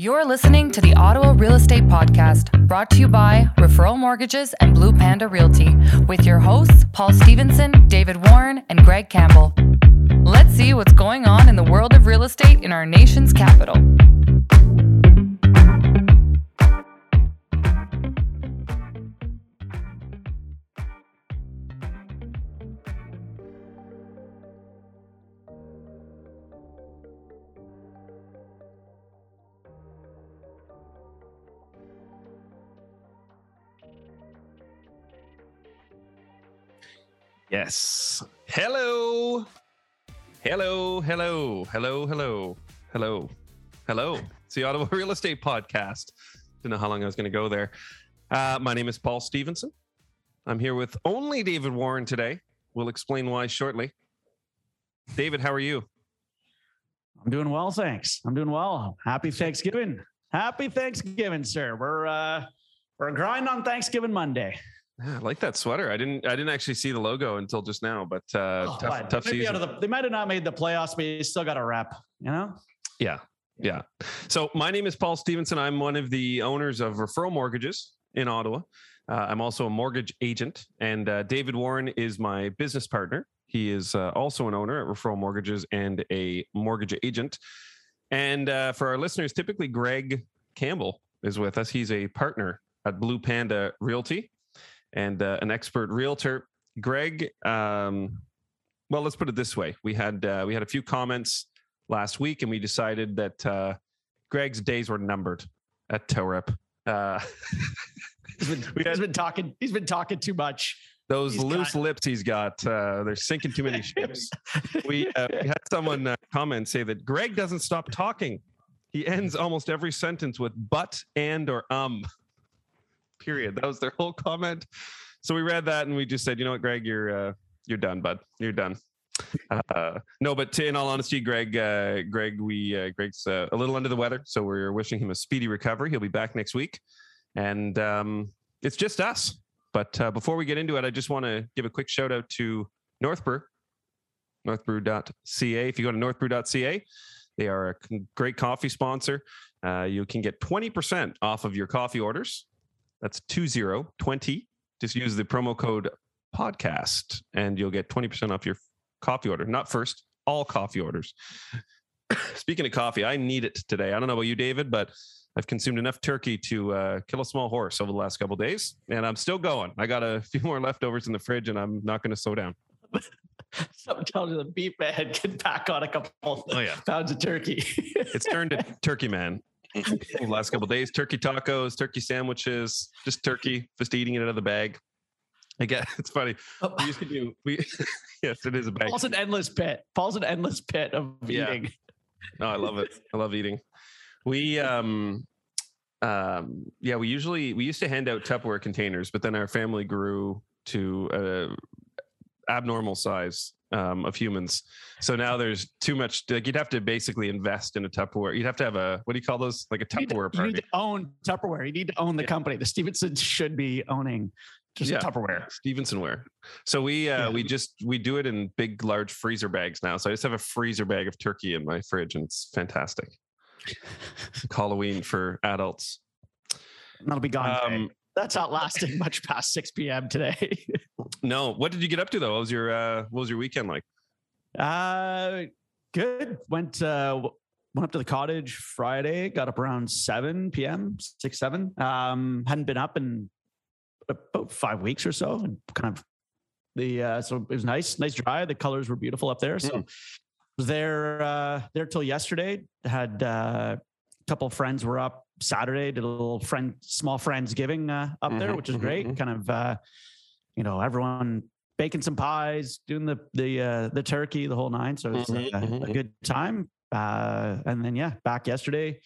You're listening to the Ottawa Real Estate Podcast, brought to you by Referral Mortgages and Blue Panda Realty, with your hosts, Paul Stevenson, David Warren, and Greg Campbell. Let's see what's going on in the world of real estate in our nation's capital. Yes. Hello. Hello. Hello. Hello. Hello. Hello. Hello. It's the Ottawa Real Estate Podcast. Didn't know how long I was going to go there. Uh, my name is Paul Stevenson. I'm here with only David Warren today. We'll explain why shortly. David, how are you? I'm doing well, thanks. I'm doing well. Happy Thanksgiving. Happy Thanksgiving, sir. We're uh we're grinding on Thanksgiving Monday. Yeah, I like that sweater. I didn't. I didn't actually see the logo until just now. But uh, Oh, tough, tough out season. of the- they might have not made the playoffs, but you still got a wrap. You know. Yeah, yeah. So my name is Paul Stevenson. I'm one of the owners of Referral Mortgages in Ottawa. Uh, I'm also a mortgage agent, and uh, David Warren is my business partner. He is uh, also an owner at Referral Mortgages and a mortgage agent. And uh, for our listeners, typically Greg Campbell is with us. He's a partner at Blue Panda Realty and uh, an expert realtor. Greg, um, well, let's put it this way: we had uh, we had a few comments last week, and we decided that uh, Greg's days were numbered at Torep. Uh, He's been, We had- been talking. He's been talking too much. those He's loose got- lips he's got, uh, they're sinking too many ships. we, uh, we had someone uh, comment say that Greg doesn't stop talking. He ends almost every sentence with but, and, or um. Period. That was their whole comment. So we read that and we just said, you know what, Greg, you're uh, you're done, bud. You're done. Uh, no, but in all honesty, Greg, uh, Greg, we uh, Greg's uh, a little under the weather, so we're wishing him a speedy recovery. He'll be back next week, and um, it's just us. But uh, before we get into it, I just want to give a quick shout out to North Northbrew, northbrew.ca. If you go to northbrew.ca, they are a great coffee sponsor. Uh, you can get 20% off of your coffee orders. That's 2020. Just use the promo code podcast and you'll get 20% off your coffee order. Not first, all coffee orders. Speaking of coffee, I need it today. I don't know about you, David, but I've consumed enough turkey to uh, kill a small horse over the last couple days, and I'm still going. I got a few more leftovers in the fridge, and I'm not going to slow down. Something tells you the beef man can pack on a couple Oh, yeah. pounds of turkey. It's turned to Turkey Man. Last couple days, turkey tacos, turkey sandwiches, just turkey, just eating it out of the bag. I guess it's funny. We used to do we yes, it is a bag. Paul's an endless pit. Paul's an endless pit of Yeah. eating. No, I love it. I love eating. We um um yeah, we usually we used to hand out Tupperware containers, but then our family grew to a abnormal size um, of humans. So now there's too much like you'd have to basically invest in a Tupperware. You'd have to have a what do you call those? Like a You need, to, Tupperware you need to own Tupperware. You need to own the Yeah. company. The Stevensons should be owning just Yeah. Tupperware. Stevensonware. So we uh Yeah. we just we do it in big large freezer bags now. So I just have a freezer bag of turkey in my fridge and it's fantastic. Halloween for adults. That'll be gone. Um That's not lasting much past 6 p.m. today. no, what did you get up to though? What was your uh what was your weekend like? uh, good. Went uh, went up to the cottage Friday. Got up around 7 p.m. six seven. Um, hadn't been up in about five weeks or so, and kind of the uh, so it was nice, nice dry. The colors were beautiful up there. So Mm. was there uh, there till yesterday. Had uh, couple of friends were up Saturday. Did a little friend small friendsgiving uh, up there, Mhm, which is mhm, great. mhm. Kind of uh, you know everyone baking some pies, doing the the uh, the turkey, the whole nine. So it was Mhm, uh, mhm, a good time. Uh, and then yeah, back yesterday,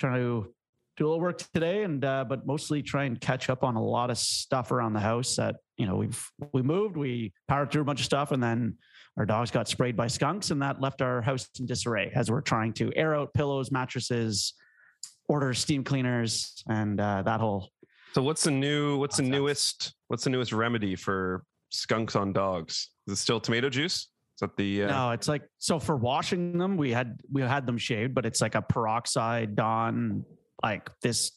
trying to do a little work today, and uh, but mostly try and catch up on a lot of stuff around the house that you know we've we moved, we powered through a bunch of stuff, and then our dogs got sprayed by skunks, and that left our house in disarray as we're trying to air out pillows, mattresses, order steam cleaners, and uh, that whole So what's the new what's the newest what's the newest remedy for skunks on dogs? Is it still tomato juice? Is that the uh, No, it's like so for washing them, we had we had them shaved, but it's like a peroxide Dawn, like this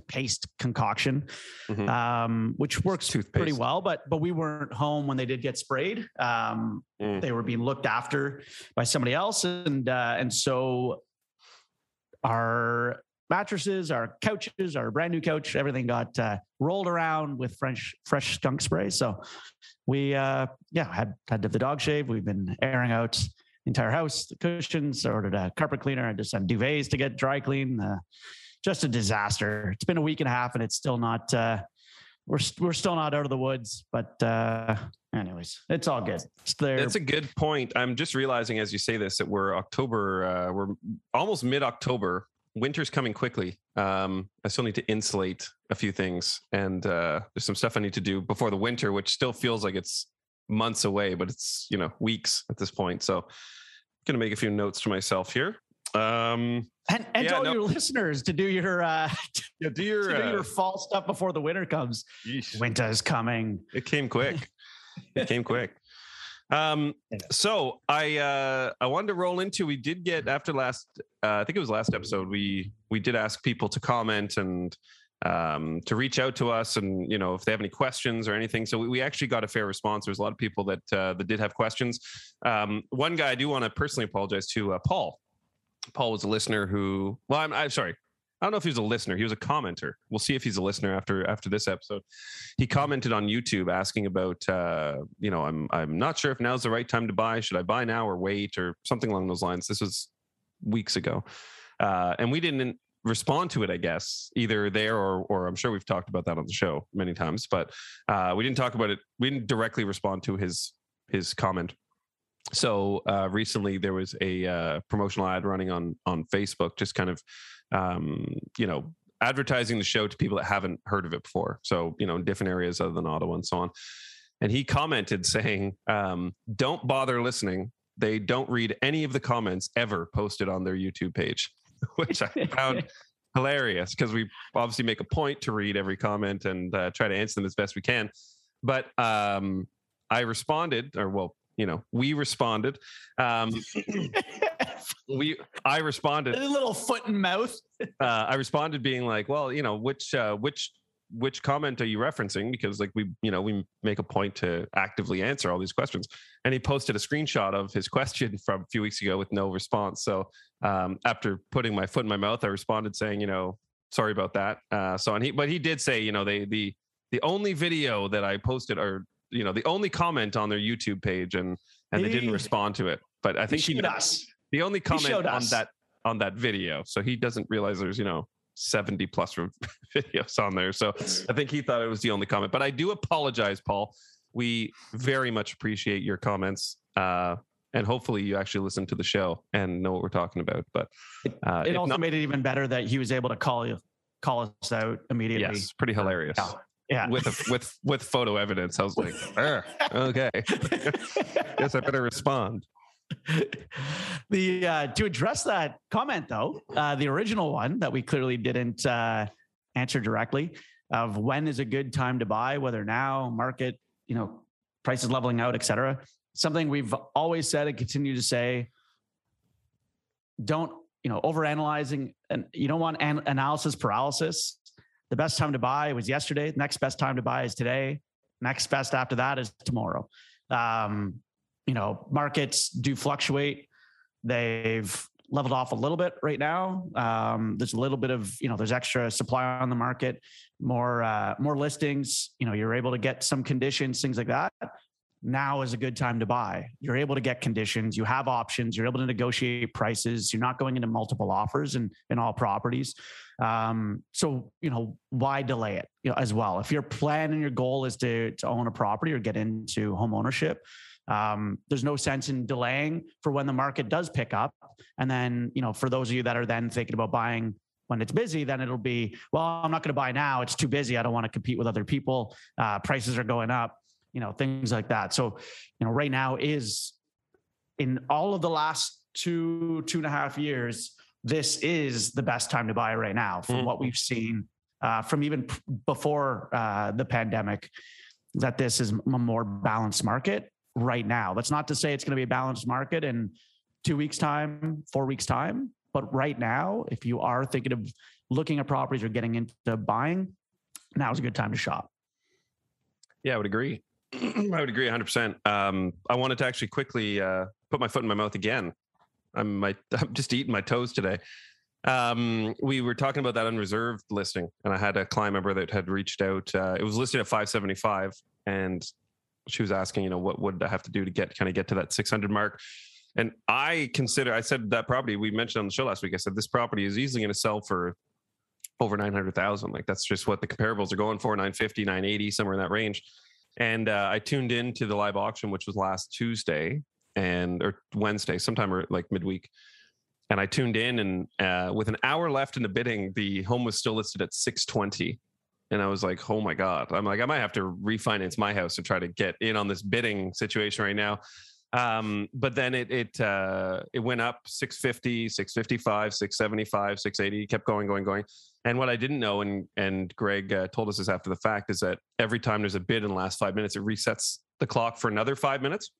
paste concoction, Mhm. um, which works pretty well. But but we weren't home when they did get sprayed. Um, Mm. They were being looked after by somebody else, and uh, and so our mattresses, our couches, our brand new couch, everything got uh, rolled around with fresh fresh skunk spray. So we uh, yeah had had to have the dog shave. We've been airing out the entire house, the cushions, ordered a carpet cleaner. I just had duvets to get dry clean. Uh, just a disaster. It's been a week and a half, and it's still not. Uh, we're we're still not out of the woods, but uh, anyways, it's all good. It's there. That's a good point. I'm just realizing as you say this that we're October, uh, we're almost mid October. Winter's coming quickly. Um, I still need to insulate a few things, and uh, there's some stuff I need to do before the winter, which still feels like it's months away, but it's you know weeks at this point. So, I'm gonna make a few notes to myself here. Um, and and Yeah, all no. your listeners to do your uh, yeah, do to your, do uh, your fall stuff before the winter comes. yeesh. Winter's coming. It came quick. it came quick. Um, so I uh I wanted to roll into we did get after last uh, I think it was last episode we we did ask people to comment and um to reach out to us and you know if they have any questions or anything so we, we actually got a fair response there's a lot of people that uh, that did have questions um one guy I do want to personally apologize to uh, Paul Paul was a listener who well I'm, I'm sorry I don't know if he was a listener he was a commenter we'll see if he's a listener after after this episode he commented on YouTube asking about, uh, you know, I'm I'm not sure if now's the right time to buy. Should I buy now or wait or something along those lines? This was weeks ago, uh, and we didn't respond to it. I guess either there or or I'm sure we've talked about that on the show many times, but uh, we didn't talk about it. We didn't directly respond to his his comment. So uh, recently there was a uh, promotional ad running on on Facebook, just kind of, um, you know, advertising the show to people that haven't heard of it before. So, you know, in different areas other than Ottawa and so on. And he commented saying, um, don't bother listening. They don't read any of the comments ever posted on their YouTube page, which I found hilarious because we obviously make a point to read every comment and uh, try to answer them as best we can. But um, I responded, or well, you know, we responded. Um, we, I responded a little foot and mouth. uh, I responded being like, well, you know, which uh, which which comment are you referencing? Because like we, you know, we make a point to actively answer all these questions. And he posted a screenshot of his question from a few weeks ago with no response. So um, after putting my foot in my mouth, I responded saying, you know, sorry about that. Uh, so and he, but he did say, you know, they the the only video that I posted or you know the only comment on their YouTube page and and they didn't respond to it. But I think he meant- us. the only comment on that on that video so he doesn't realize there's you know 70 plus videos on there so i think he thought it was the only comment but i do apologize paul we very much appreciate your comments uh and hopefully you actually listen to the show and know what we're talking about but uh It also not, made it even better that he was able to call you, call us out immediately. yes pretty hilarious Yeah. Yeah. with a, with with photo evidence i was like "Ah, okay guess i better respond the uh, to address that comment though, uh, the original one that we clearly didn't uh, answer directly of when is a good time to buy, whether now market, you know, prices leveling out, et cetera. Something we've always said and continue to say. Don't you know overanalyzing, and you don't want an- analysis paralysis. The best time to buy was yesterday. Next best time to buy is today. Next best after that is tomorrow. Um, you know, markets do fluctuate. They've leveled off a little bit right now. Um, there's a little bit of, you know, there's extra supply on the market, more, uh, more listings. You know, you're able to get some conditions, things like that. Now is a good time to buy. You're able to get conditions. You have options. You're able to negotiate prices. You're not going into multiple offers in in all properties. Um, so you know why delay it you know, as well. If your plan and your goal is to to own a property or get into home ownership, um, there's no sense in delaying for when the market does pick up. And then, you know, for those of you that are then thinking about buying when it's busy, then it'll be, well, I'm not going to buy now. It's too busy. I don't want to compete with other people. Uh, prices are going up, you know, things like that. So, you know, right now is in all of the last two, two and a half years, this is the best time to buy right now from Mhm. what we've seen uh, from even p- before uh, the pandemic, that this is a more balanced market right now. That's not to say it's going to be a balanced market in two weeks' time, four weeks' time. But right now, if you are thinking of looking at properties or getting into buying, now is a good time to shop. Yeah, I would agree. I would agree 100%. Um, I wanted to actually quickly uh, put my foot in my mouth again. I'm, my, I'm just eating my toes today. Um, we were talking about that unreserved listing, and I had a client member that had reached out. Uh, it was listed at 575, and she was asking, you know, what would I have to do to get kind of get to that 600 mark? And I consider, I said that property we mentioned on the show last week. I said this property is easily going to sell for over 900,000. Like that's just what the comparables are going for 950, 980, somewhere in that range. And uh, I tuned in to the live auction, which was last Tuesday and or Wednesday, sometime or like midweek. And I tuned in, and uh, with an hour left in the bidding, the home was still listed at 620 and I was like, oh my God. I'm like, I might have to refinance my house to try to get in on this bidding situation right now. Um, but then it it uh, it went up 650, 655, 675, 680, kept going, going, going. And what I didn't know, and and Greg uh, told us this after the fact, is that every time there's a bid in the last five minutes, it resets the clock for another five minutes.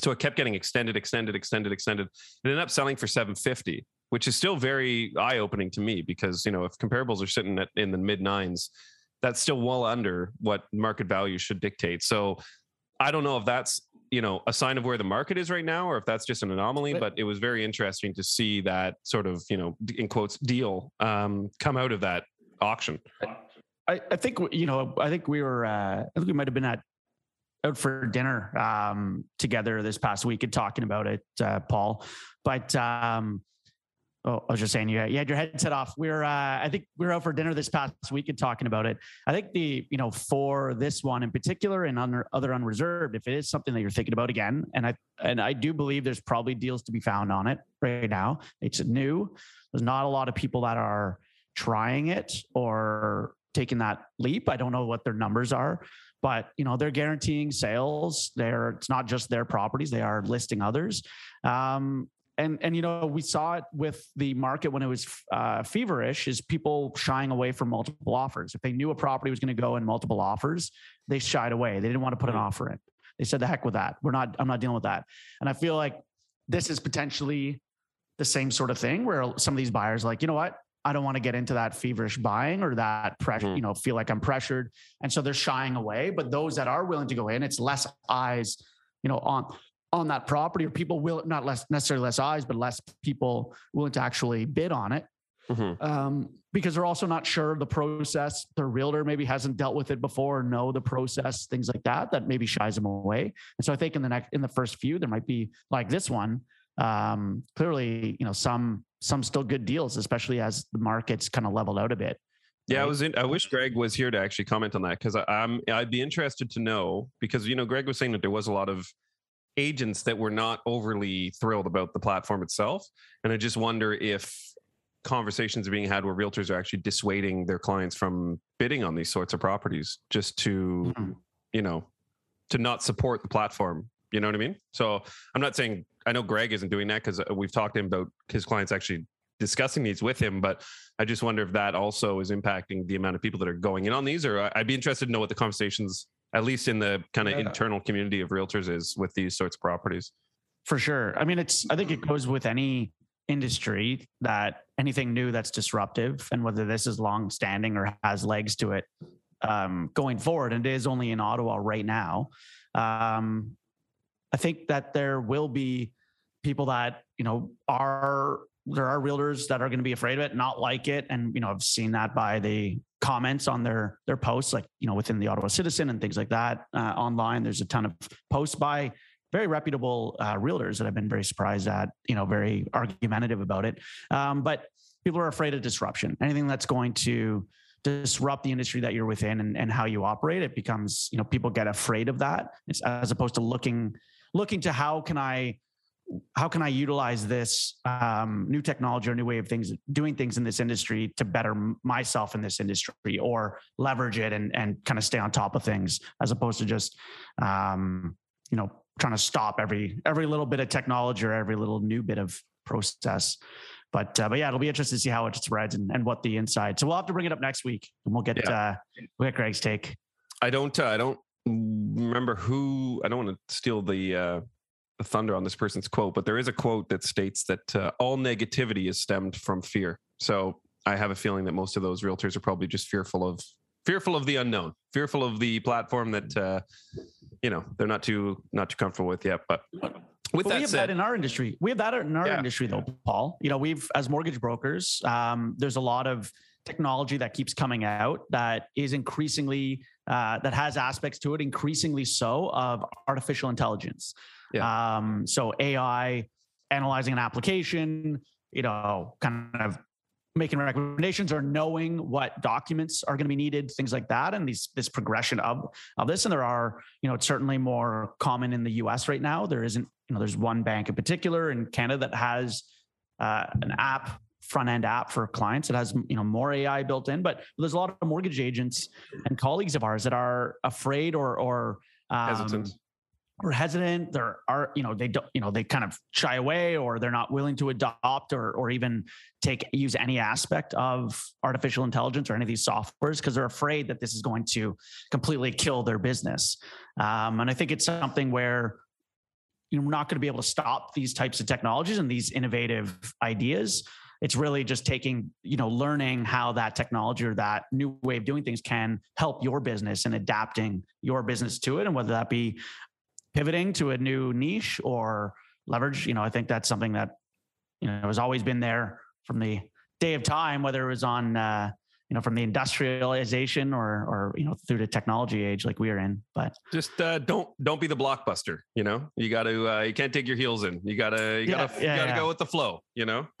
So it kept getting extended, extended, extended, extended. It ended up selling for 750, which is still very eye opening to me because you know if comparables are sitting at in the mid nines, that's still well under what market value should dictate. So I don't know if that's you know a sign of where the market is right now or if that's just an anomaly but it was very interesting to see that sort of you know in quotes deal um, come out of that auction. I, I think you know i think we were uh, i think we might have been at out for dinner um, together this past week and talking about it uh, paul. But um, Oh, I was just saying you, you had your headset off. We are uh, I think we were out for dinner this past week and talking about it. I think the, you know, for this one in particular and under other unreserved, if it is something that you're thinking about again, and I and I do believe there's probably deals to be found on it right now. It's new. There's not a lot of people that are trying it or taking that leap. I don't know what their numbers are, but you know they're guaranteeing sales. They're it's not just their properties; they are listing others. Um, and and you know we saw it with the market when it was uh, feverish is people shying away from multiple offers. If they knew a property was going to go in multiple offers they shied away. They didn't want to put an mm-hmm. offer in. They said the heck with that. We're not i'm not dealing with that. And i feel like this is potentially the same sort of thing where some of these buyers like you know what? I don't want to get into that feverish buying or that pressure mm-hmm. you know feel like i'm pressured. And so they're shying away but those that are willing to go in it's less eyes you know on on that property or people will not less necessarily less eyes but less people willing to actually bid on it mm-hmm. um, because they're also not sure the process their realtor maybe hasn't dealt with it before or know the process things like that that maybe shies them away and so i think in the next in the first few there might be like this one um, clearly you know some some still good deals especially as the market's kind of leveled out a bit yeah, I was in. I wish Greg was here to actually comment on that because I'm. I'd be interested to know because you know Greg was saying that there was a lot of agents that were not overly thrilled about the platform itself. And I just wonder if conversations are being had where realtors are actually dissuading their clients from bidding on these sorts of properties just to, mm-hmm. you know, to not support the platform. You know what I mean? So I'm not saying I know Greg isn't doing that because uh, we've talked to him about his clients actually discussing these with him, but I just wonder if that also is impacting the amount of people that are going in on these. Or I'd be interested to know what the conversations at least in the kind of yeah. internal community of realtors is with these sorts of properties for sure i mean it's i think it goes with any industry that anything new that's disruptive and whether this is long standing or has legs to it um, going forward and it is only in ottawa right now um, i think that there will be people that you know are there are realtors that are going to be afraid of it, not like it, and you know I've seen that by the comments on their their posts, like you know within the Ottawa Citizen and things like that uh, online. There's a ton of posts by very reputable uh, realtors that I've been very surprised at. You know, very argumentative about it. Um, but people are afraid of disruption. Anything that's going to disrupt the industry that you're within and, and how you operate, it becomes you know people get afraid of that. As opposed to looking looking to how can I how can I utilize this um, new technology or new way of things doing things in this industry to better myself in this industry or leverage it and and kind of stay on top of things as opposed to just um, you know trying to stop every every little bit of technology or every little new bit of process. But uh, but yeah, it'll be interesting to see how it spreads and, and what the inside. So we'll have to bring it up next week and we'll get yeah. uh, we'll get Greg's take. I don't uh, I don't remember who. I don't want to steal the uh, the thunder on this person's quote, but there is a quote that states that uh, all negativity is stemmed from fear. So I have a feeling that most of those realtors are probably just fearful of fearful of the unknown, fearful of the platform that uh, you know they're not too not too comfortable with yet. But with But that we have said, that in our industry. We have that in our Yeah. industry, though, Paul. You know, we've as mortgage brokers, um, there's a lot of technology that keeps coming out that is increasingly uh, that has aspects to it, increasingly so of artificial intelligence. Um, so AI analyzing an application, you know, kind of making recommendations or knowing what documents are going to be needed, things like that, and these this progression of of this. And there are, you know, it's certainly more common in the U.S. right now. There isn't, you know, there's one bank in particular in Canada that has uh, an app front end app for clients. That has you know more ai built in but there's a lot of mortgage agents and colleagues of ours that are afraid or or um, Hesitant. or hesitant. There are you know they don't you know they kind of shy away or they're not willing to adopt or or even take use any aspect of artificial intelligence or any of these softwares because they're afraid that this is going to completely kill their business. Um, and i think it's something where you're not going to be able to stop these types of technologies and these innovative ideas it's really just taking you know learning how that technology or that new way of doing things can help your business and adapting your business to it. And whether that be pivoting to a new niche or leverage you know i think that's something that you know has always been there from the day of time whether it was on uh, you know from the industrialization or or you know through the technology age like we are in but just uh, don't don't be the blockbuster. You know, you got to uh, you can't dig your heels in. You gotta you Yeah, gotta you gotta yeah. go with the flow. You know,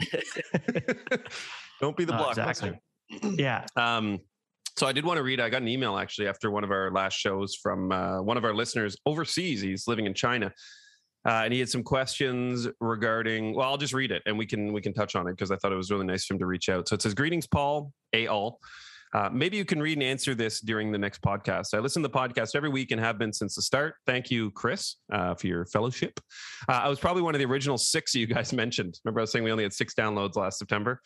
don't be the No, blockbuster. exactly. yeah Um, so I did want to read. I got an email actually after one of our last shows from uh, one of our listeners overseas. He's living in China, uh, and he had some questions regarding. Well, I'll just read it, and we can we can touch on it because I thought it was really nice for him to reach out. So it says, "Greetings, Paul A. All. Uh, maybe you can read and answer this during the next podcast. I listen to the podcast every week and have been since the start. Thank you, Chris, uh, for your fellowship. Uh, I was probably one of the original six you guys mentioned. Remember, I was saying we only had six downloads last September.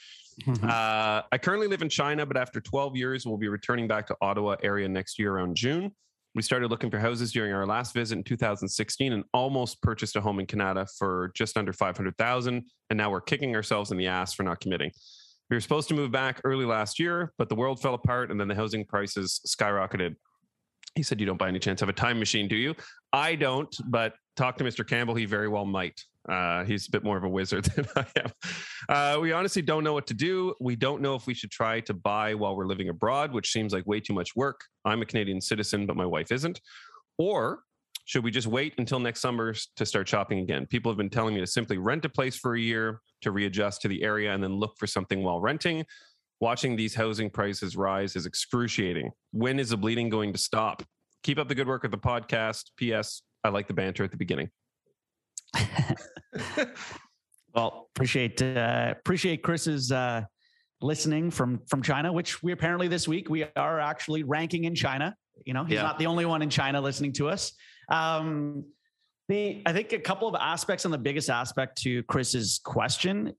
Uh, I currently live in China, but after 12 years, we'll be returning back to Ottawa area next year around June. We started looking for houses during our last visit in 2016 and almost purchased a home in Canada for just under 500,000. And now we're kicking ourselves in the ass for not committing. We were supposed to move back early last year, but the world fell apart and then the housing prices skyrocketed. He said, You don't by any chance have a time machine, do you? I don't, but talk to Mr. Campbell. He very well might. Uh, he's a bit more of a wizard than I am. Uh, we honestly don't know what to do. We don't know if we should try to buy while we're living abroad, which seems like way too much work. I'm a Canadian citizen, but my wife isn't. Or should we just wait until next summer to start shopping again? People have been telling me to simply rent a place for a year to readjust to the area and then look for something while renting. Watching these housing prices rise is excruciating. When is the bleeding going to stop? Keep up the good work of the podcast. P.S. I like the banter at the beginning. Well, appreciate uh, appreciate Chris's uh, listening from from China, which we apparently this week we are actually ranking in China. You know, he's Yeah. not the only one in China listening to us. Um, the I think a couple of aspects and the biggest aspect to Chris's question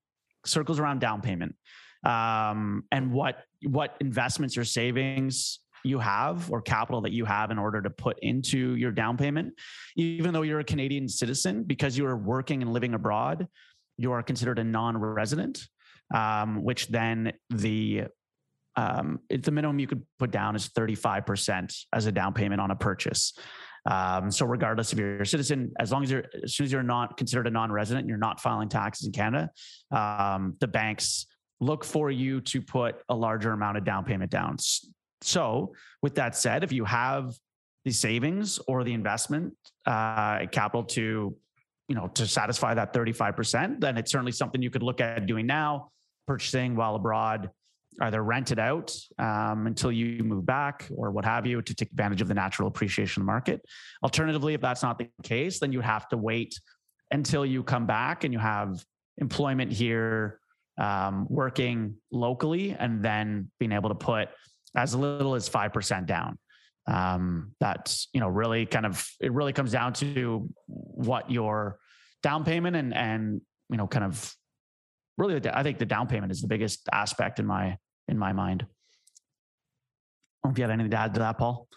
circles around down payment um, and what what investments or savings you have or capital that you have in order to put into your down payment even though you're a canadian citizen because you are working and living abroad you are considered a non-resident um, which then the um, the minimum you could put down is 35% as a down payment on a purchase. Um, so regardless if you're a citizen as long as you're as soon as you're not considered a non-resident and you're not filing taxes in canada um, the banks look for you to put a larger amount of down payment down so with that said if you have the savings or the investment uh, capital to you know to satisfy that 35% then it's certainly something you could look at doing now purchasing while abroad either rent it out um, until you move back or what have you to take advantage of the natural appreciation market. Alternatively if that's not the case then you have to wait until you come back and you have employment here um, working locally and then being able to put as little as 5% down um, that's you know really kind of it really comes down to what your down payment and and you know kind of really i think the down payment is the biggest aspect in my in my mind I don't know if you have anything to add to that paul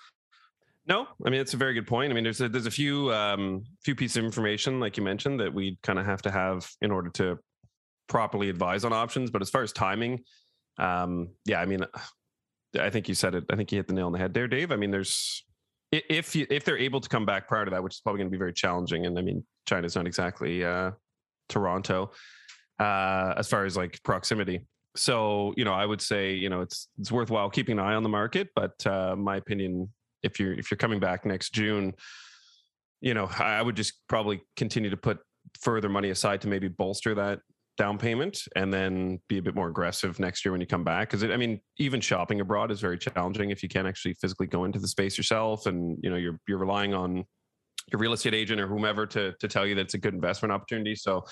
No, I mean it's a very good point. I mean, there's a, there's a few um, few pieces of information, like you mentioned, that we kind of have to have in order to properly advise on options. But as far as timing, um, yeah, I mean, I think you said it. I think you hit the nail on the head there, Dave. I mean, there's if you, if they're able to come back prior to that, which is probably going to be very challenging, and I mean, China's not exactly uh, Toronto uh, as far as like proximity. So you know, I would say you know it's it's worthwhile keeping an eye on the market. But uh, my opinion if you're if you're coming back next June, you know, I would just probably continue to put further money aside to maybe bolster that down payment and then be a bit more aggressive next year when you come back? Because i mean even shopping abroad is very challenging if you can't actually physically go into the space yourself and you know you're you're relying on your real estate agent or whomever to to tell you that it's a good investment opportunity. So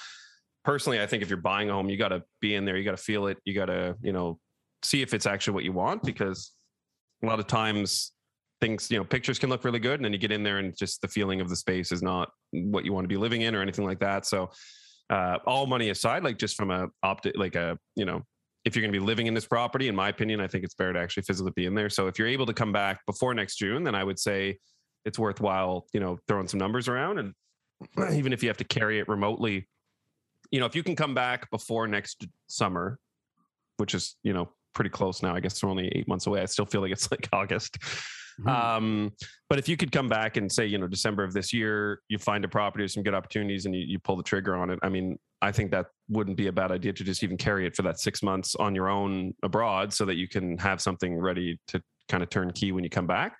personally i think if you're buying a home you got to be in there you got to feel it you got to you know see if it's actually what you want because a lot of times things you know pictures can look really good and then you get in there and just the feeling of the space is not what you want to be living in or anything like that. So uh, all money aside like just from a optic like a you know if you're going to be living in this property in my opinion i think it's better to actually physically be in there. So if you're able to come back before next june then i would say it's worthwhile you know throwing some numbers around and even if you have to carry it remotely you know if you can come back before next summer which is you know pretty close now i guess we're only eight months away i still feel like it's like august Mm-hmm. Um, but if you could come back and say, you know, December of this year, you find a property with some good opportunities and you, you pull the trigger on it. I mean, I think that wouldn't be a bad idea to just even carry it for that six months on your own abroad so that you can have something ready to kind of turn key when you come back.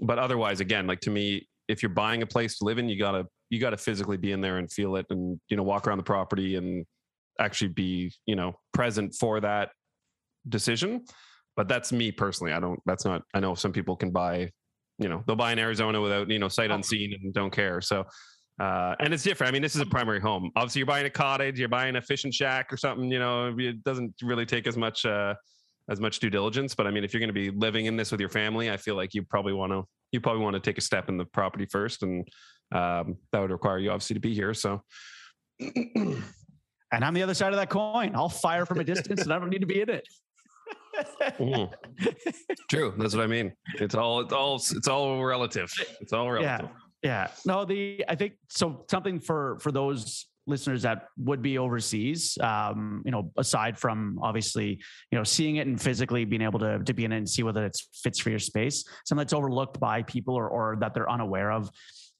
But otherwise, again, like to me, if you're buying a place to live in, you gotta you gotta physically be in there and feel it and you know walk around the property and actually be you know present for that decision but that's me personally. I don't. That's not. I know some people can buy. You know, they'll buy in Arizona without you know sight oh. unseen and don't care. So. Uh, and it's different. I mean, this is a primary home. Obviously, you're buying a cottage, you're buying a fishing shack or something. You know, it doesn't really take as much uh, as much due diligence. But I mean, if you're going to be living in this with your family, I feel like you probably want to you probably want to take a step in the property first, and um, that would require you obviously to be here. So. and I'm the other side of that coin. I'll fire from a distance, and I don't need to be in it mm. True. That's what I mean. It's all it's all it's all relative. It's all relative. Yeah. Yeah. No, the I think so something for for those listeners that would be overseas um, you know aside from obviously you know seeing it and physically being able to to be in it and see whether it fits for your space something that's overlooked by people or or that they're unaware of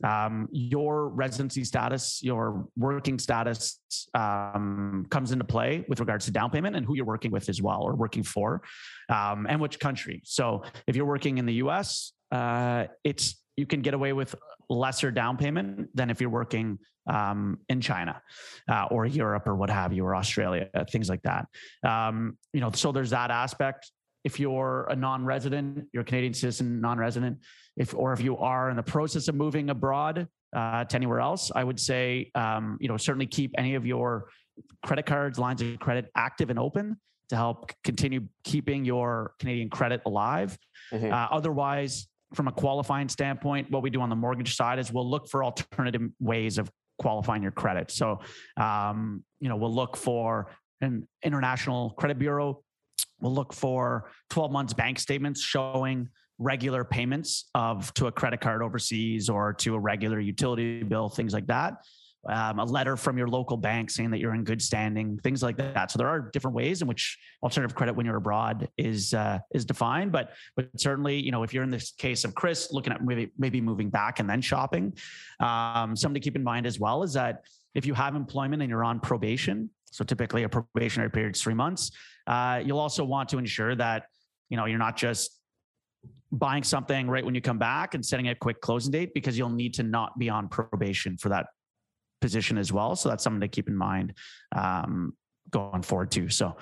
um, your residency status, your working status um, comes into play with regards to down payment and who you're working with as well or working for um, and which country. So if you're working in the US, uh, it's you can get away with lesser down payment than if you're working um, in China uh, or Europe or what have you, or Australia, things like that. Um, you know, so there's that aspect if you're a non-resident, you're a Canadian citizen, non-resident, if or if you are in the process of moving abroad uh, to anywhere else, I would say um, you know certainly keep any of your credit cards, lines of credit active and open to help continue keeping your Canadian credit alive. Mm-hmm. Uh, otherwise, from a qualifying standpoint, what we do on the mortgage side is we'll look for alternative ways of qualifying your credit. So, um, you know, we'll look for an international credit bureau We'll look for 12 months bank statements showing regular payments of to a credit card overseas or to a regular utility bill, things like that. Um, a letter from your local bank saying that you're in good standing, things like that. So there are different ways in which alternative credit when you're abroad is uh, is defined. But but certainly, you know, if you're in this case of Chris looking at maybe maybe moving back and then shopping, um, something to keep in mind as well is that if you have employment and you're on probation, so typically a probationary period is three months, uh, you'll also want to ensure that you know you're not just buying something right when you come back and setting a quick closing date because you'll need to not be on probation for that position as well. So that's something to keep in mind um, going forward too. So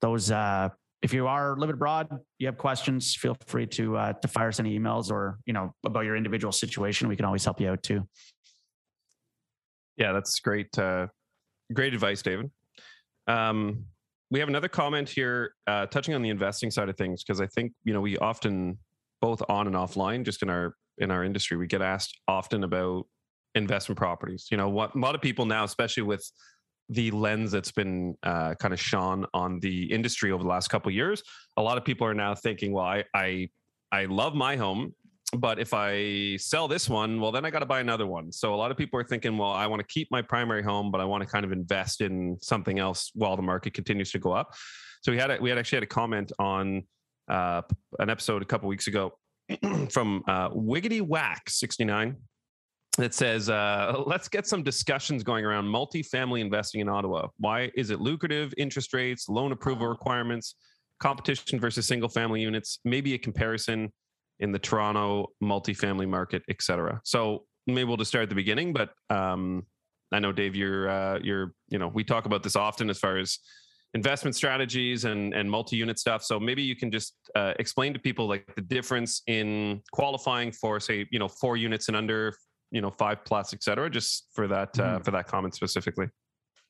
those, uh, if you are living abroad, you have questions, feel free to uh, to fire us any emails or you know about your individual situation. We can always help you out too. Yeah, that's great. Uh, great advice, David. Um, we have another comment here uh, touching on the investing side of things because I think you know we often both on and offline just in our in our industry we get asked often about investment properties. You know what a lot of people now, especially with the lens that's been uh, kind of shone on the industry over the last couple years, a lot of people are now thinking, well, I I I love my home. But if I sell this one, well, then I got to buy another one. So a lot of people are thinking, well, I want to keep my primary home, but I want to kind of invest in something else while the market continues to go up. So we had a, we had actually had a comment on uh, an episode a couple weeks ago from uh, Wiggity Whack 69 that says, uh, let's get some discussions going around multifamily investing in Ottawa. Why is it lucrative? Interest rates, loan approval requirements, competition versus single family units, maybe a comparison in the Toronto multifamily market, et cetera. So maybe we'll just start at the beginning, but um, I know Dave, you're uh, you're you know we talk about this often as far as investment strategies and and multi-unit stuff. So maybe you can just uh, explain to people like the difference in qualifying for say you know four units and under, you know five plus, et cetera, just for that uh, mm-hmm. for that comment specifically.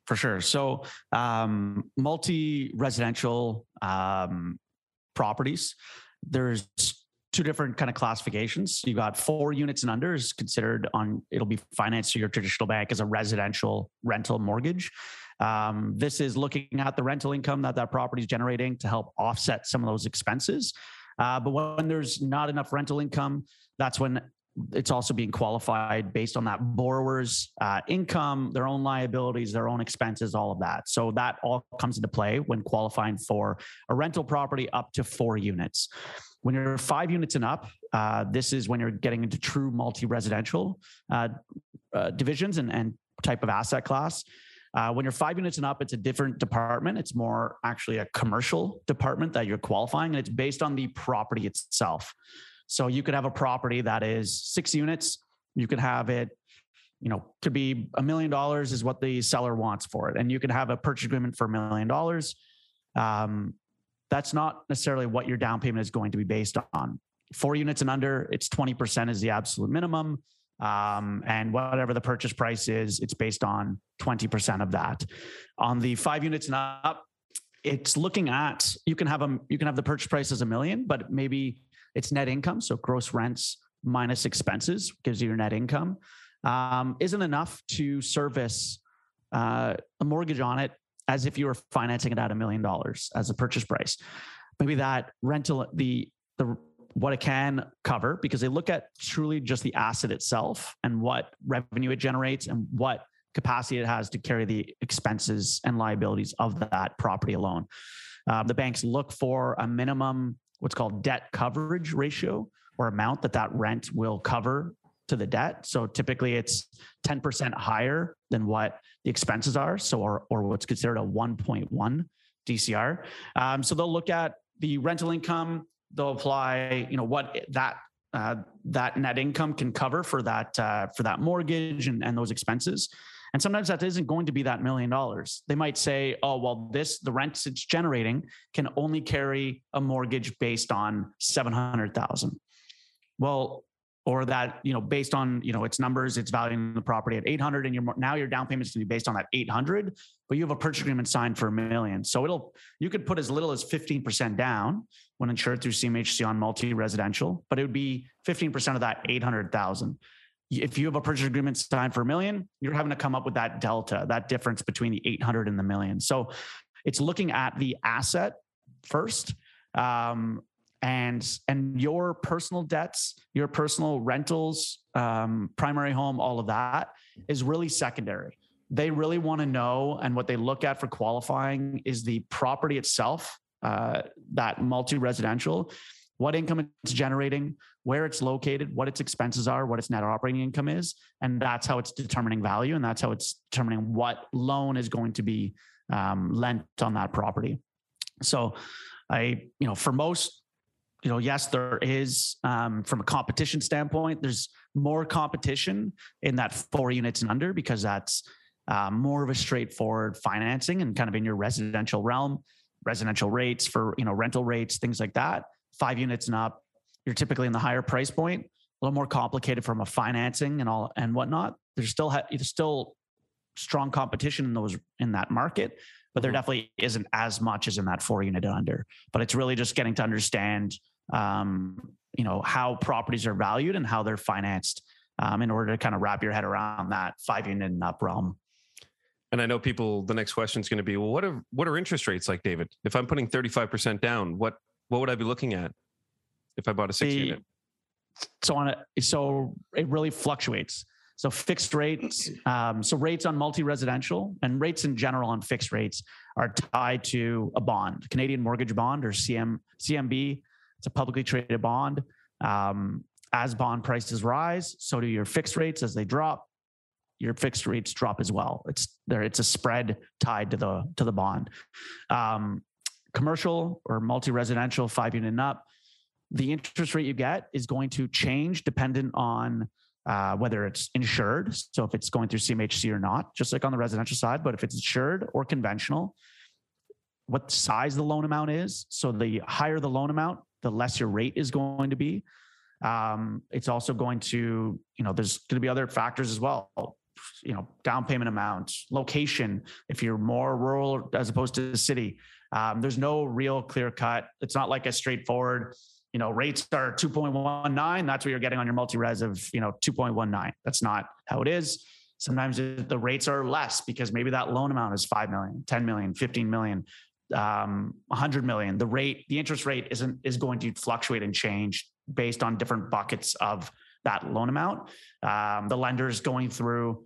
For sure. So um, multi-residential um, properties, there's two different kind of classifications. You got four units and under is considered on it'll be financed through your traditional bank as a residential rental mortgage. Um, this is looking at the rental income that that property is generating to help offset some of those expenses. Uh, but when there's not enough rental income, that's when it's also being qualified based on that borrower's uh, income, their own liabilities, their own expenses, all of that. So that all comes into play when qualifying for a rental property up to four units. When you're five units and up, uh, this is when you're getting into true multi-residential uh, uh, divisions and, and type of asset class. Uh, when you're five units and up, it's a different department. It's more actually a commercial department that you're qualifying, and it's based on the property itself. So you could have a property that is six units. You could have it, you know, could be a million dollars is what the seller wants for it, and you could have a purchase agreement for a million dollars. Um, that's not necessarily what your down payment is going to be based on. Four units and under, it's 20% is the absolute minimum. Um, and whatever the purchase price is, it's based on 20% of that. On the five units and up, it's looking at you can have them you can have the purchase price as a million, but maybe it's net income, so gross rents minus expenses gives you your net income. Um, isn't enough to service uh, a mortgage on it as if you were financing it at a million dollars as a purchase price. Maybe that rental, the the what it can cover because they look at truly just the asset itself and what revenue it generates and what capacity it has to carry the expenses and liabilities of that property alone. Um, the banks look for a minimum, what's called debt coverage ratio or amount that that rent will cover to the debt. So typically it's 10% higher than what the expenses are. So, or, or what's considered a 1.1 DCR. Um, so they'll look at the rental income. They'll apply, you know, what that uh, that net income can cover for that uh, for that mortgage and, and those expenses. And sometimes that isn't going to be that million dollars. They might say, oh, well, this, the rents it's generating can only carry a mortgage based on 700,000. Well, or that you know based on you know its numbers it's valuing the property at 800 and you're now your down payment is going to be based on that 800 but you have a purchase agreement signed for a million. So it'll you could put as little as 15% down when insured through CMHC on multi-residential but it would be 15% of that 800,000 if you have a purchase agreement signed for a million you're having to come up with that delta that difference between the 800 and the million. So it's looking at the asset first um, and and your personal debts your personal rentals um, primary home all of that is really secondary. They really want to know and what they look at for qualifying is the property itself uh, that multi-residential what income it's generating where it's located what its expenses are what its net operating income is and that's how it's determining value and that's how it's determining what loan is going to be um, lent on that property. So i you know for most you know, yes, there is um, from a competition standpoint, there's more competition in that four units and under because that's um, more of a straightforward financing and kind of in your residential realm, residential rates for you know rental rates, things like that. Five units and up, you're typically in the higher price point. A little more complicated from a financing and all and whatnot. There's still ha- there's still strong competition in those in that market, but there mm-hmm. definitely isn't as much as in that four unit under. But it's really just getting to understand um, you know how properties are valued and how they're financed um, in order to kind of wrap your head around that five unit and up realm. And I know people. The next question is going to be, well, what are what are interest rates like, David? If I'm putting 35 percent down, what what would I be looking at if I bought a six the, unit? so on it, so it really fluctuates. So fixed rates, um, so rates on multi-residential and rates in general on fixed rates are tied to a bond, Canadian mortgage bond or CM CMB. It's a publicly traded bond. Um, as bond prices rise, so do your fixed rates. As they drop, your fixed rates drop as well. It's there. It's a spread tied to the to the bond. Um, commercial or multi-residential, five unit and up, the interest rate you get is going to change dependent on uh, whether it's insured. So if it's going through CMHC or not, just like on the residential side, but if it's insured or conventional, what size the loan amount is. So the higher the loan amount, the less your rate is going to be. Um, it's also going to, you know, there's going to be other factors as well. You know, down payment amount, location. If you're more rural as opposed to the city, um, there's no real clear cut. It's not like a straightforward you know, rates are 2.19. That's what you're getting on your multi-res of, you know, 2.19. That's not how it is. Sometimes the rates are less because maybe that loan amount is 5 million, 10 million, 15 million, um, 100 million. The rate, the interest rate isn't, is going to fluctuate and change based on different buckets of that loan amount. Um, the lender is going through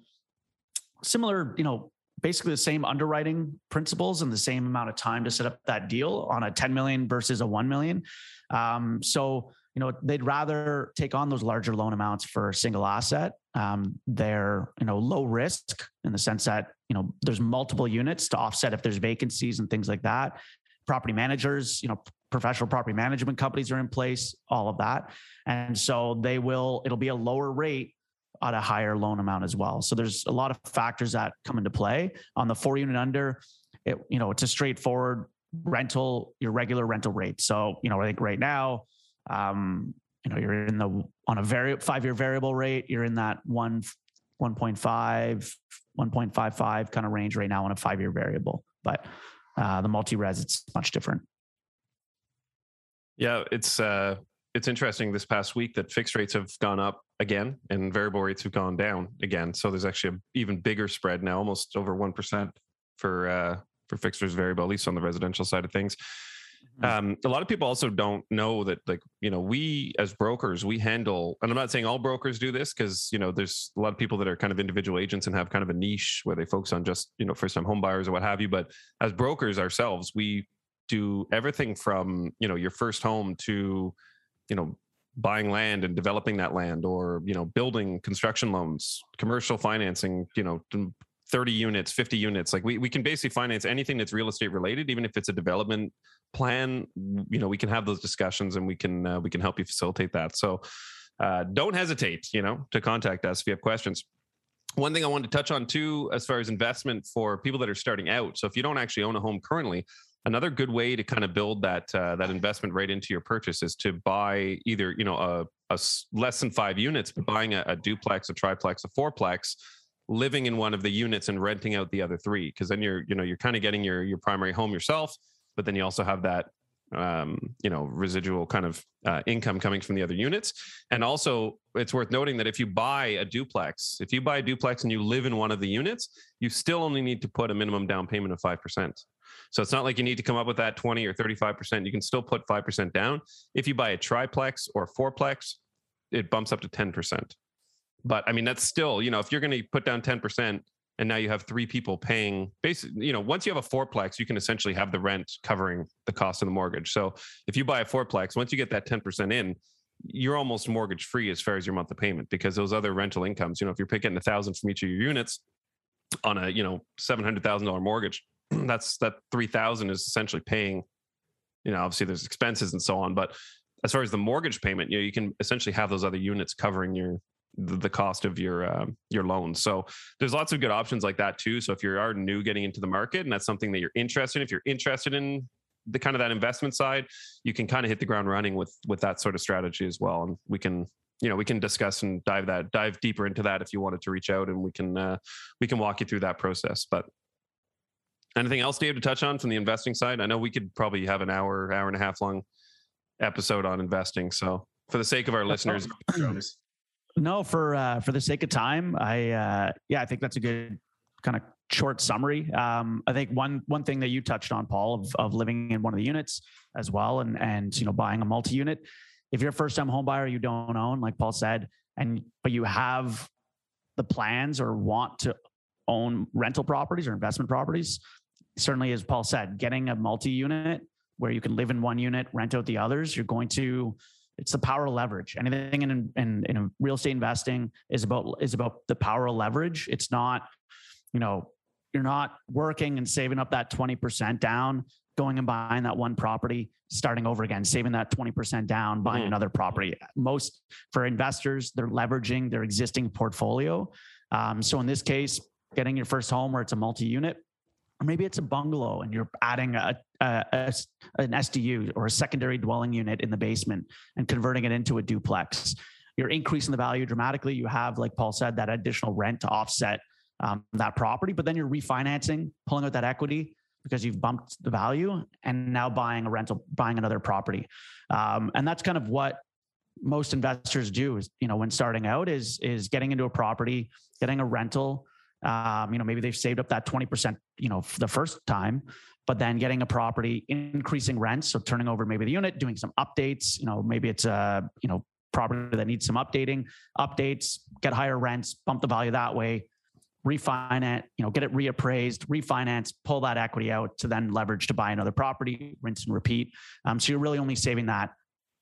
similar, you know, basically the same underwriting principles and the same amount of time to set up that deal on a 10 million versus a 1 million. Um, so, you know, they'd rather take on those larger loan amounts for a single asset. Um, they're, you know, low risk in the sense that, you know, there's multiple units to offset if there's vacancies and things like that. Property managers, you know, professional property management companies are in place, all of that. And so they will, it'll be a lower rate at a higher loan amount as well. So there's a lot of factors that come into play on the four unit under. It, you know, it's a straightforward rental, your regular rental rate. So, you know, I think right now, um, you know, you're in the on a very five year variable rate, you're in that one 1.5, 1.55 kind of range right now on a five year variable. But uh, the multi res, it's much different. Yeah, it's uh, it's interesting this past week that fixed rates have gone up again and variable rates have gone down again. So there's actually an even bigger spread now, almost over one percent for uh, for fixed versus variable, at least on the residential side of things. Mm-hmm. Um, a lot of people also don't know that, like, you know, we as brokers, we handle, and I'm not saying all brokers do this because, you know, there's a lot of people that are kind of individual agents and have kind of a niche where they focus on just, you know, first time home buyers or what have you. But as brokers ourselves, we do everything from, you know, your first home to, you know, buying land and developing that land or you know building construction loans commercial financing you know 30 units 50 units like we, we can basically finance anything that's real estate related even if it's a development plan you know we can have those discussions and we can uh, we can help you facilitate that. So uh, don't hesitate you know to contact us if you have questions. One thing i wanted to touch on too as far as investment for people that are starting out. So if you don't actually own a home currently another good way to kind of build that uh, that investment right into your purchase is to buy either you know a, a less than five units but buying a, a duplex a triplex a fourplex living in one of the units and renting out the other three because then you're you know you're kind of getting your your primary home yourself but then you also have that um, you know residual kind of uh, income coming from the other units. And also it's worth noting that if you buy a duplex if you buy a duplex and you live in one of the units you still only need to put a minimum down payment of 5% so it's not like you need to come up with that 20 or 35% you can still put 5% down. If you buy a triplex or fourplex it bumps up to 10% but I mean, that's still, you know, if you're going to put down 10% and now you have three people paying basically, you know, once you have a fourplex, you can essentially have the rent covering the cost of the mortgage. So if you buy a fourplex, once you get that 10% in, you're almost mortgage free as far as your monthly payment because those other rental incomes, you know, if you're picking a thousand from each of your units on a, you know, $700,000 mortgage, that's that 3000 is essentially paying, you know, obviously there's expenses and so on, but as far as the mortgage payment, you know, you can essentially have those other units covering your the, cost of your um, your loans. So there's lots of good options like that too. So if you are new getting into the market and that's something that you're interested in, if you're interested in the kind of that investment side, you can kind of hit the ground running with with that sort of strategy as well. And we can you know we can discuss and dive that dive deeper into that if you wanted to reach out and we can uh, we can walk you through that process. But anything else, Dave, to touch on from the investing side? I know we could probably have an hour hour and a half long episode on investing. So for the sake of our listeners. No, for uh, for the sake of time, I uh, yeah, I think that's a good kind of short summary. Um, I think one one thing that you touched on, Paul, of, of living in one of the units as well, and and you know buying a multi unit. if you're a first time home buyer, you don't own, like Paul said, and but you have the plans or want to own rental properties or investment properties, certainly as Paul said, getting a multi-unit where you can live in one unit, rent out the others, you're going to it's the power of leverage. Anything in, in, in real estate investing is about is about the power of leverage. It's not, you know, you're not working and saving up that 20% down, going and buying that one property, starting over again, saving that 20% down, buying mm-hmm. another property. Most for investors, they're leveraging their existing portfolio. Um, so in this case, getting your first home where it's a multi-unit, or maybe it's a bungalow and you're adding a, a, a, an SDU or a secondary dwelling unit in the basement and converting it into a duplex. You're increasing the value dramatically. You have, like Paul said, that additional rent to offset um, that property, but then you're refinancing, pulling out that equity because you've bumped the value and now buying a rental, buying another property. Um, and that's kind of what most investors do is, you know, when starting out is, is getting into a property, getting a rental, um, you know, maybe they've saved up that 20%, you know, for the first time, but then getting a property, increasing rents. So turning over maybe the unit, doing some updates, you know, maybe it's a, you know, property that needs some updating, updates, get higher rents, bump the value that way, refinance, you know, get it reappraised, refinance, pull that equity out to then leverage to buy another property, rinse and repeat. Um, so you're really only saving that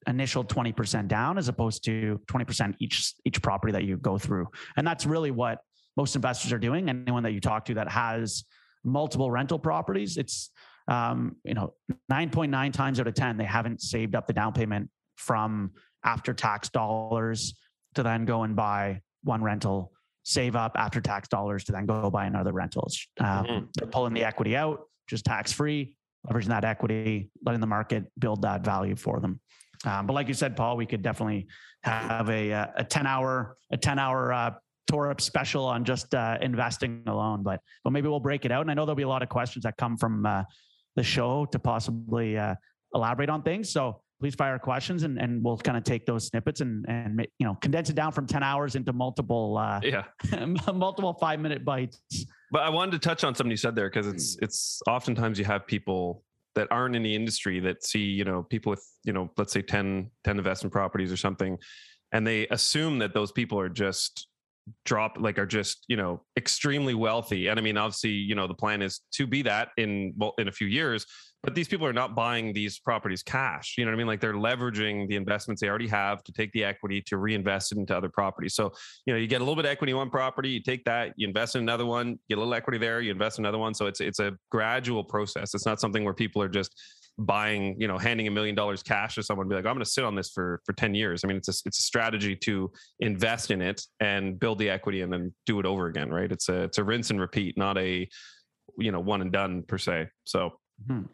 initial 20% down as opposed to 20% each each property that you go through. And that's really what most investors are doing. Anyone that you talk to that has multiple rental properties, it's um, you know 9.9 times out of 10 they haven't saved up the down payment from after tax dollars to then go and buy one rental save up after tax dollars to then go buy another rental. um, mm-hmm. they're pulling the equity out just tax free leveraging that equity letting the market build that value for them um, but like you said paul we could definitely have a, uh, a 10 hour a 10 hour uh, tore up special on just uh, investing alone, but but maybe we'll break it out. And I know there'll be a lot of questions that come from uh, the show to possibly uh, elaborate on things. So please fire questions, and, and we'll kind of take those snippets and and you know condense it down from ten hours into multiple uh, yeah multiple five minute bites. But I wanted to touch on something you said there because it's it's oftentimes you have people that aren't in the industry that see you know people with you know let's say 10 10 investment properties or something and they assume that those people are just drop like are just you know extremely wealthy. And i mean obviously you know the plan is to be that in well in a few years but these people are not buying these properties cash. You know what i mean? Like they're leveraging the investments they already have to take the equity to reinvest it into other properties. So you know you get a little bit of equity in one property you take that you invest in another one get a little equity there you invest in another one. So it's it's a gradual process. It's not something where people are just buying, you know, handing a million dollars cash to someone, be like, I'm going to sit on this for for 10 years. I mean, it's a, it's a strategy to invest in it and build the equity and then do it over again, right? It's a it's a rinse and repeat, not a you know one and done per se. So, mm-hmm.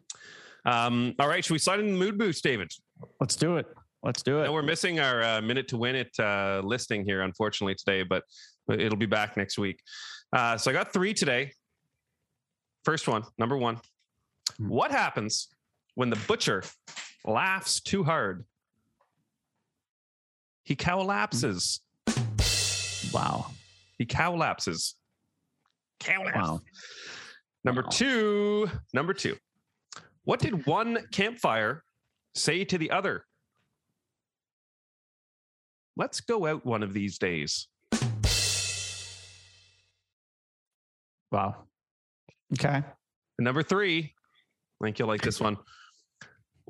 um, all right, should we slide in the mood boost, David? Let's do it. Let's do it. we're missing our uh, minute to win it uh, listing here, unfortunately today, but it'll be back next week. Uh, so I got three today. First one, number one. Hmm. What happens when the butcher laughs too hard. He collapses. Wow. He collapses. Collapse. Wow. Number wow. two. Number two. What did one campfire say to the other? Let's go out one of these days. Wow. Okay. And number three. I think you'll like this one.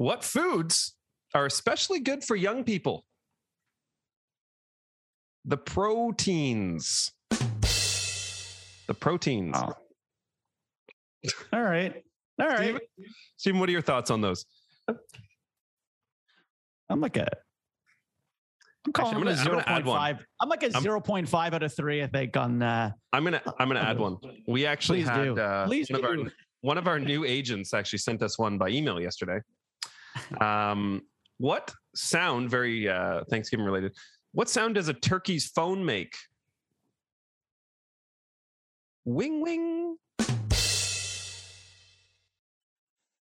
What foods are especially good for young people? The proteins. The proteins. Oh. All right. All right. Steven, Steven, what are your thoughts on those? I'm like a I'm calling Actually, I'm gonna, a 0.5. I'm like a I'm, 0.5 out of three, I think, on uh I'm gonna I'm gonna add one. We actually Please had uh, Please one, do. Of our, one of our new agents actually sent us one by email yesterday. Um, what sound, very uh, Thanksgiving related, what sound does a turkey's phone make? Wing wing.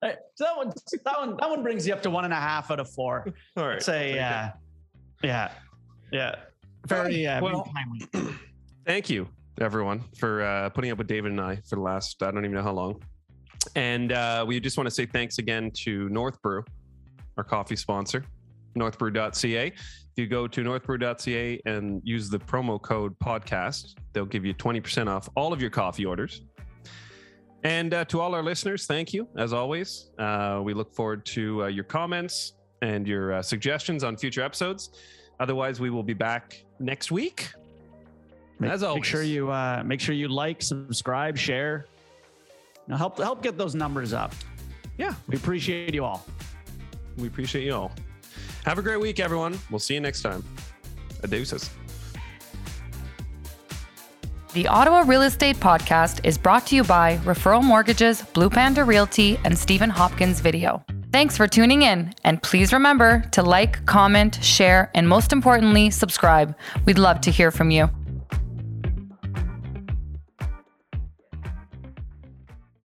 Hey, so that one, that one, that one brings you up to one and a half out of four. All right. Say, uh, yeah, yeah, very, uh, well, Thank you, everyone, for uh, putting up with David and I for the last I don't even know how long. And uh, we just want to say thanks again to North Brew, our coffee sponsor. northbrew.ca. If you go to northbrew.ca and use the promo code podcast, they'll give you 20% off all of your coffee orders. And uh, to all our listeners, thank you as always. Uh, we look forward to uh, your comments and your uh, suggestions on future episodes. Otherwise, we will be back next week. Make, As make sure you uh, make sure you like, subscribe, share. Now help help get those numbers up. Yeah, We appreciate you all. we appreciate you all. Have a great week, everyone. We'll see you next time. Adeuces. The Ottawa Real Estate Podcast is brought to you by Referral Mortgages, Blue Panda Realty, and Stephen Hopkins Video. Thanks for tuning in, and please remember to like, comment, share, and most importantly, subscribe. We'd love to hear from you.